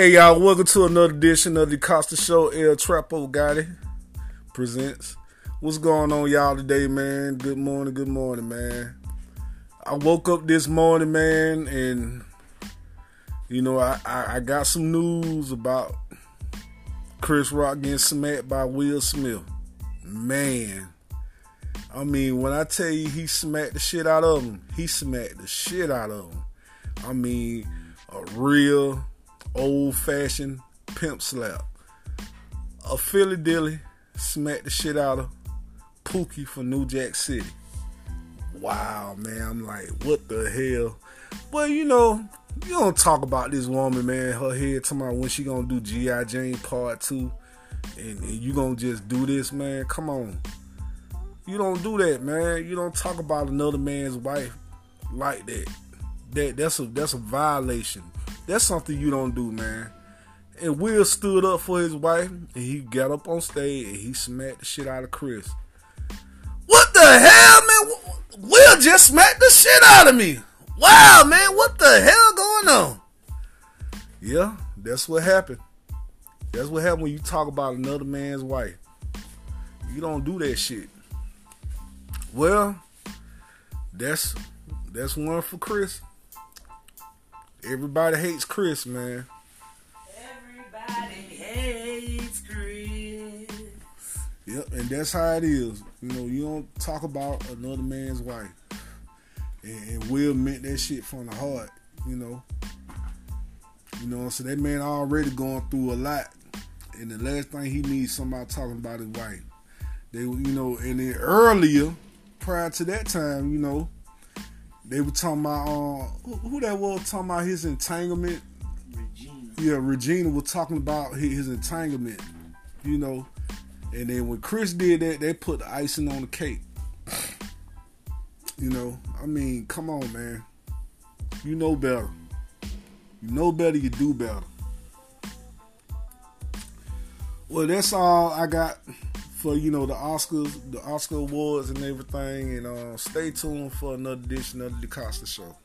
Hey y'all, welcome to another edition of the Costa Show. El Trapo Gotti presents. What's going on, y'all, today, man? Good morning, good morning, man. I woke up this morning, man, and you know, I, I, I got some news about Chris Rock getting smacked by Will Smith. Man. I mean, when I tell you he smacked the shit out of him, he smacked the shit out of him. I mean, a real old fashioned pimp slap. A Philly Dilly smacked the shit out of Pookie from New Jack City. Wow, man. I'm like, what the hell? Well, you know, you don't talk about this woman, man. Her head about when she gonna do G.I. Jane part two. And, and you gonna just do this, man. Come on. You don't do that, man. You don't talk about another man's wife like that. That that's a that's a violation. That's something you don't do, man. And Will stood up for his wife and he got up on stage and he smacked the shit out of Chris. What the hell, man? Will just smacked the shit out of me. Wow, man, what the hell going on? Yeah, that's what happened. That's what happened when you talk about another man's wife. You don't do that shit. Well, that's that's one for Chris. Everybody hates Chris, man. Everybody hates Chris. Yep, and that's how it is. You know, you don't talk about another man's wife. And, and Will meant that shit from the heart, you know. You know, so that man already going through a lot. And the last thing he needs somebody talking about his wife. They you know, and then earlier, prior to that time, you know, they were talking about uh, who, who that was talking about his entanglement. Regina. Yeah, Regina was talking about his, his entanglement, you know. And then when Chris did that, they put the icing on the cake. You know, I mean, come on, man. You know better. You know better, you do better. Well, that's all I got for you know the Oscars, the Oscar awards, and everything. And uh, stay tuned for another edition of the Costa Show.